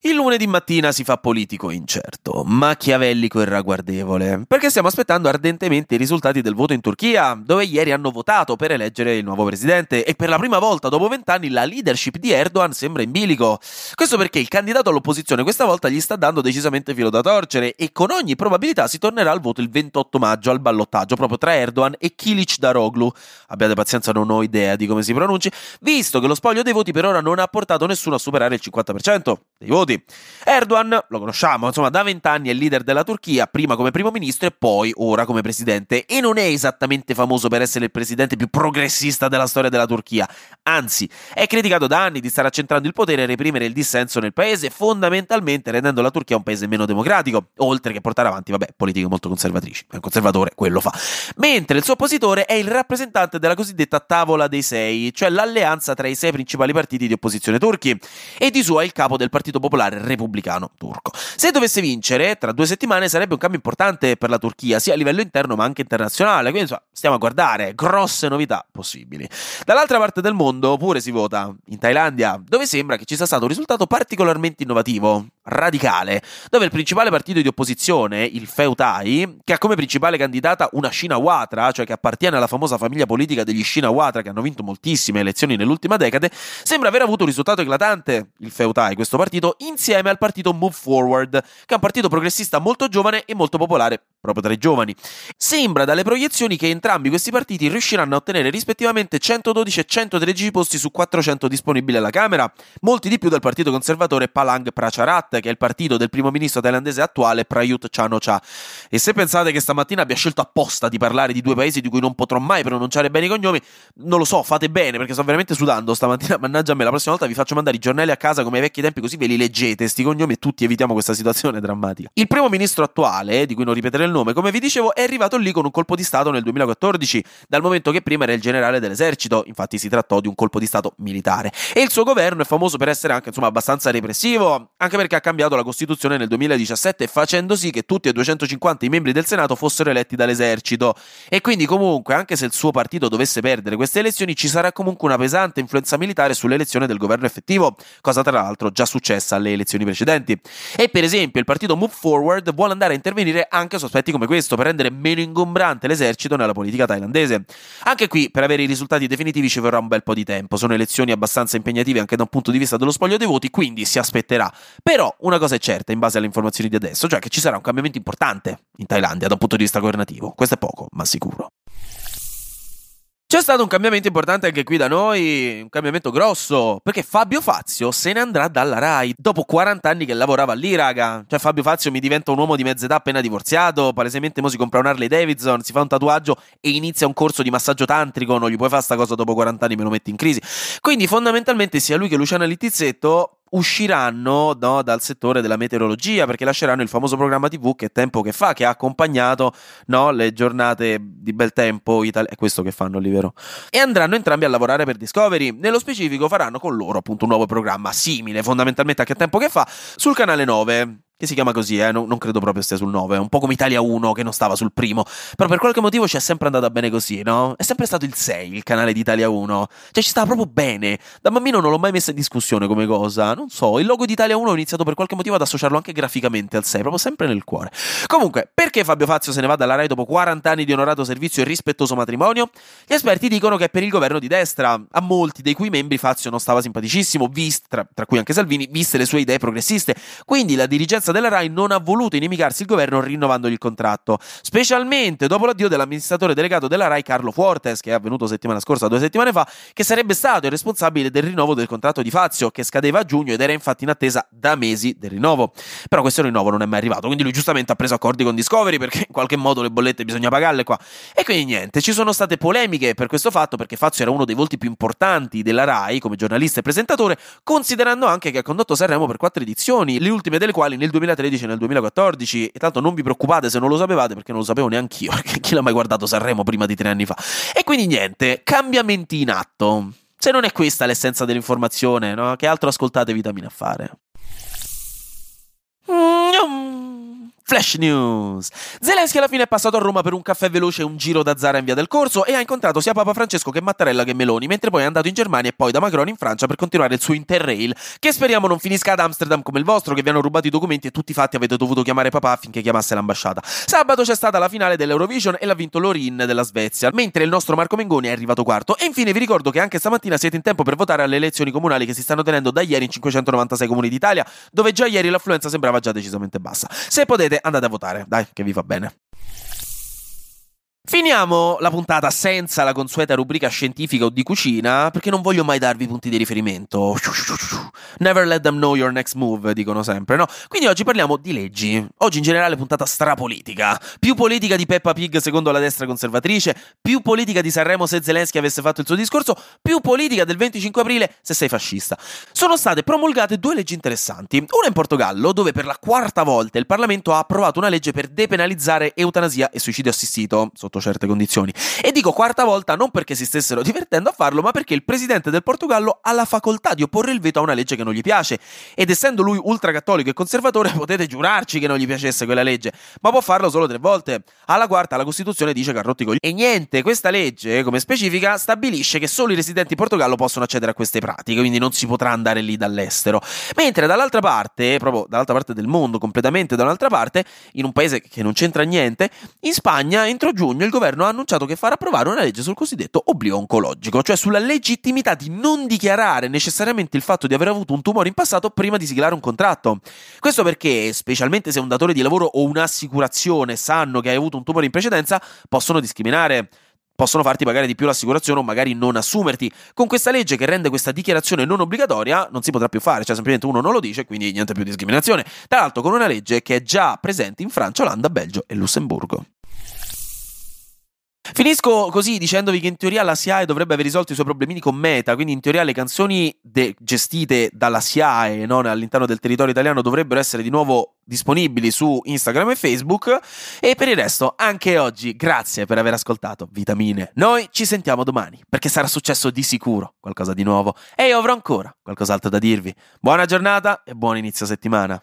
Il lunedì mattina si fa politico incerto, machiavellico e ragguardevole, perché stiamo aspettando ardentemente i risultati del voto in Turchia, dove ieri hanno votato per eleggere il nuovo presidente e per la prima volta dopo vent'anni la leadership di Erdogan sembra in bilico. Questo perché il candidato all'opposizione questa volta gli sta dando decisamente filo da torcere e con ogni probabilità si tornerà al voto il 28 maggio al ballottaggio proprio tra Erdogan e Kilic Daroglu. Abbiate pazienza, non ho idea di come si pronunci, visto che lo spoglio dei voti per ora non ha portato nessuno a superare il 50% dei voti. Erdogan, lo conosciamo, insomma, da vent'anni è leader della Turchia, prima come primo ministro e poi ora come presidente. E non è esattamente famoso per essere il presidente più progressista della storia della Turchia. Anzi, è criticato da anni di stare accentrando il potere e reprimere il dissenso nel paese, fondamentalmente rendendo la Turchia un paese meno democratico, oltre che portare avanti, vabbè, politiche molto conservatrici. È un conservatore, quello fa. Mentre il suo oppositore è il rappresentante della cosiddetta tavola dei sei, cioè l'alleanza tra i sei principali partiti di opposizione turchi, e di suo è il capo del Partito Popolare popolare repubblicano turco. Se dovesse vincere, tra due settimane sarebbe un cambio importante per la Turchia, sia a livello interno ma anche internazionale. Quindi insomma, stiamo a guardare grosse novità possibili. Dall'altra parte del mondo pure si vota, in Thailandia, dove sembra che ci sia stato un risultato particolarmente innovativo radicale, dove il principale partito di opposizione, il Feutai, che ha come principale candidata una Shinawatra, cioè che appartiene alla famosa famiglia politica degli Shinawatra che hanno vinto moltissime elezioni nell'ultima decade, sembra aver avuto un risultato eclatante, il Feutai, questo partito, insieme al partito Move Forward, che è un partito progressista molto giovane e molto popolare proprio tra i giovani. Sembra dalle proiezioni che entrambi questi partiti riusciranno a ottenere rispettivamente 112 e 113 posti su 400 disponibili alla Camera, molti di più del partito conservatore Palang Pracharat, che è il partito del primo ministro thailandese attuale Prayut Chan-o-cha. E se pensate che stamattina abbia scelto apposta di parlare di due paesi di cui non potrò mai pronunciare bene i cognomi, non lo so, fate bene perché sto veramente sudando stamattina, mannaggia me, la prossima volta vi faccio mandare i giornali a casa come ai vecchi tempi così ve li leggete, sti cognomi e tutti evitiamo questa situazione drammatica. Il primo ministro attuale, di cui non ripeterò il nome, come vi dicevo, è arrivato lì con un colpo di Stato nel 2014, dal momento che prima era il generale dell'esercito, infatti si trattò di un colpo di Stato militare. E il suo governo è famoso per essere anche insomma abbastanza repressivo, anche perché ha cambiato la Costituzione nel 2017 facendo sì che tutti e 250 i membri del Senato fossero eletti dall'esercito. E quindi comunque, anche se il suo partito dovesse perdere queste elezioni, ci sarà comunque una pesante influenza militare sull'elezione del governo effettivo, cosa tra l'altro già successa alle elezioni precedenti. E per esempio il partito Move Forward vuole andare a intervenire anche su come questo, per rendere meno ingombrante l'esercito nella politica thailandese. Anche qui, per avere i risultati definitivi ci vorrà un bel po' di tempo, sono elezioni abbastanza impegnative anche da un punto di vista dello spoglio dei voti, quindi si aspetterà. Però una cosa è certa in base alle informazioni di adesso, cioè che ci sarà un cambiamento importante in Thailandia da un punto di vista governativo. Questo è poco, ma sicuro. C'è stato un cambiamento importante anche qui da noi, un cambiamento grosso, perché Fabio Fazio se ne andrà dalla RAI dopo 40 anni che lavorava lì, raga. Cioè Fabio Fazio mi diventa un uomo di mezza età appena divorziato, palesemente mo si compra un Harley Davidson, si fa un tatuaggio e inizia un corso di massaggio tantrico, non gli puoi fare sta cosa dopo 40 anni, me lo metti in crisi. Quindi fondamentalmente sia lui che Luciana Littizzetto usciranno no, dal settore della meteorologia perché lasceranno il famoso programma TV che tempo che fa, che ha accompagnato no, le giornate di bel tempo italiane, è questo che fanno lì, vero? E andranno entrambi a lavorare per Discovery. Nello specifico faranno con loro appunto un nuovo programma simile fondamentalmente a che tempo che fa sul canale 9 che si chiama così, eh? non, non, credo proprio stia sul 9, è un po' come Italia 1 che non stava sul primo, però per qualche motivo ci è sempre andata bene così, no? È sempre stato il 6, il canale di Italia 1, cioè ci stava proprio bene, da bambino non l'ho mai messa in discussione come cosa, non so, il logo di Italia 1 ho iniziato per qualche motivo ad associarlo anche graficamente al 6, proprio sempre nel cuore. Comunque, perché Fabio Fazio se ne va dalla RAI dopo 40 anni di onorato servizio e rispettoso matrimonio? Gli esperti dicono che è per il governo di destra, a molti dei cui membri Fazio non stava simpaticissimo, vist, tra, tra cui anche Salvini, viste le sue idee progressiste, quindi la dirigenza della RAI non ha voluto inimicarsi il governo rinnovandogli il contratto, specialmente dopo l'addio dell'amministratore delegato della RAI Carlo Fuortes, che è avvenuto settimana scorsa, due settimane fa, che sarebbe stato il responsabile del rinnovo del contratto di Fazio, che scadeva a giugno ed era infatti in attesa da mesi del rinnovo. Però questo rinnovo non è mai arrivato, quindi lui giustamente ha preso accordi con Discovery perché in qualche modo le bollette bisogna pagarle qua. E quindi niente, ci sono state polemiche per questo fatto perché Fazio era uno dei volti più importanti della RAI come giornalista e presentatore, considerando anche che ha condotto Sanremo per quattro edizioni, le ultime delle quali nel 2013 e nel 2014 e tanto non vi preoccupate se non lo sapevate perché non lo sapevo neanche io perché chi l'ha mai guardato Sanremo prima di tre anni fa? E quindi niente cambiamenti in atto. Se non è questa l'essenza dell'informazione no? che altro ascoltate vitamina a fare Flash News! Zelensky alla fine è passato a Roma per un caffè veloce e un giro da Zara in via del Corso e ha incontrato sia Papa Francesco che Mattarella che Meloni, mentre poi è andato in Germania e poi da Macron in Francia per continuare il suo Interrail, che speriamo non finisca ad Amsterdam come il vostro, che vi hanno rubato i documenti e tutti i fatti avete dovuto chiamare papà affinché chiamasse l'ambasciata. Sabato c'è stata la finale dell'Eurovision e l'ha vinto Lorin della Svezia, mentre il nostro Marco Mengoni è arrivato quarto. E infine vi ricordo che anche stamattina siete in tempo per votare alle elezioni comunali che si stanno tenendo da ieri in 596 comuni d'Italia, dove già ieri l'affluenza sembrava già decisamente bassa. Se potete andate a votare. Dai che vi fa bene. Finiamo la puntata senza la consueta rubrica scientifica o di cucina, perché non voglio mai darvi punti di riferimento. Never let them know your next move, dicono sempre, no? Quindi oggi parliamo di leggi. Oggi in generale puntata strapolitica. Più politica di Peppa Pig secondo la destra conservatrice, più politica di Sanremo se Zelensky avesse fatto il suo discorso, più politica del 25 aprile se sei fascista. Sono state promulgate due leggi interessanti. Una in Portogallo, dove per la quarta volta il Parlamento ha approvato una legge per depenalizzare eutanasia e suicidio assistito, sotto sotto certe condizioni. E dico quarta volta non perché si stessero divertendo a farlo, ma perché il presidente del Portogallo ha la facoltà di opporre il veto a una legge che non gli piace. Ed essendo lui ultracattolico e conservatore, potete giurarci che non gli piacesse quella legge, ma può farlo solo tre volte. Alla quarta la Costituzione dice che ha rotti coglioni. E niente, questa legge, come specifica, stabilisce che solo i residenti in Portogallo possono accedere a queste pratiche, quindi non si potrà andare lì dall'estero. Mentre dall'altra parte, proprio dall'altra parte del mondo, completamente da un'altra parte, in un paese che non c'entra niente, in Spagna entro giugno il governo ha annunciato che farà approvare una legge sul cosiddetto oblio oncologico, cioè sulla legittimità di non dichiarare necessariamente il fatto di aver avuto un tumore in passato prima di siglare un contratto. Questo perché, specialmente se un datore di lavoro o un'assicurazione sanno che hai avuto un tumore in precedenza, possono discriminare possono farti pagare di più l'assicurazione o magari non assumerti. Con questa legge che rende questa dichiarazione non obbligatoria non si potrà più fare, cioè semplicemente uno non lo dice, quindi niente più discriminazione. Tra l'altro con una legge che è già presente in Francia, Olanda, Belgio e Lussemburgo. Finisco così dicendovi che in teoria la SIAE dovrebbe aver risolto i suoi problemini con Meta, quindi in teoria le canzoni de- gestite dalla SIAE non all'interno del territorio italiano dovrebbero essere di nuovo disponibili su Instagram e Facebook. E per il resto, anche oggi, grazie per aver ascoltato Vitamine. Noi ci sentiamo domani, perché sarà successo di sicuro qualcosa di nuovo e io avrò ancora qualcos'altro da dirvi. Buona giornata e buon inizio settimana.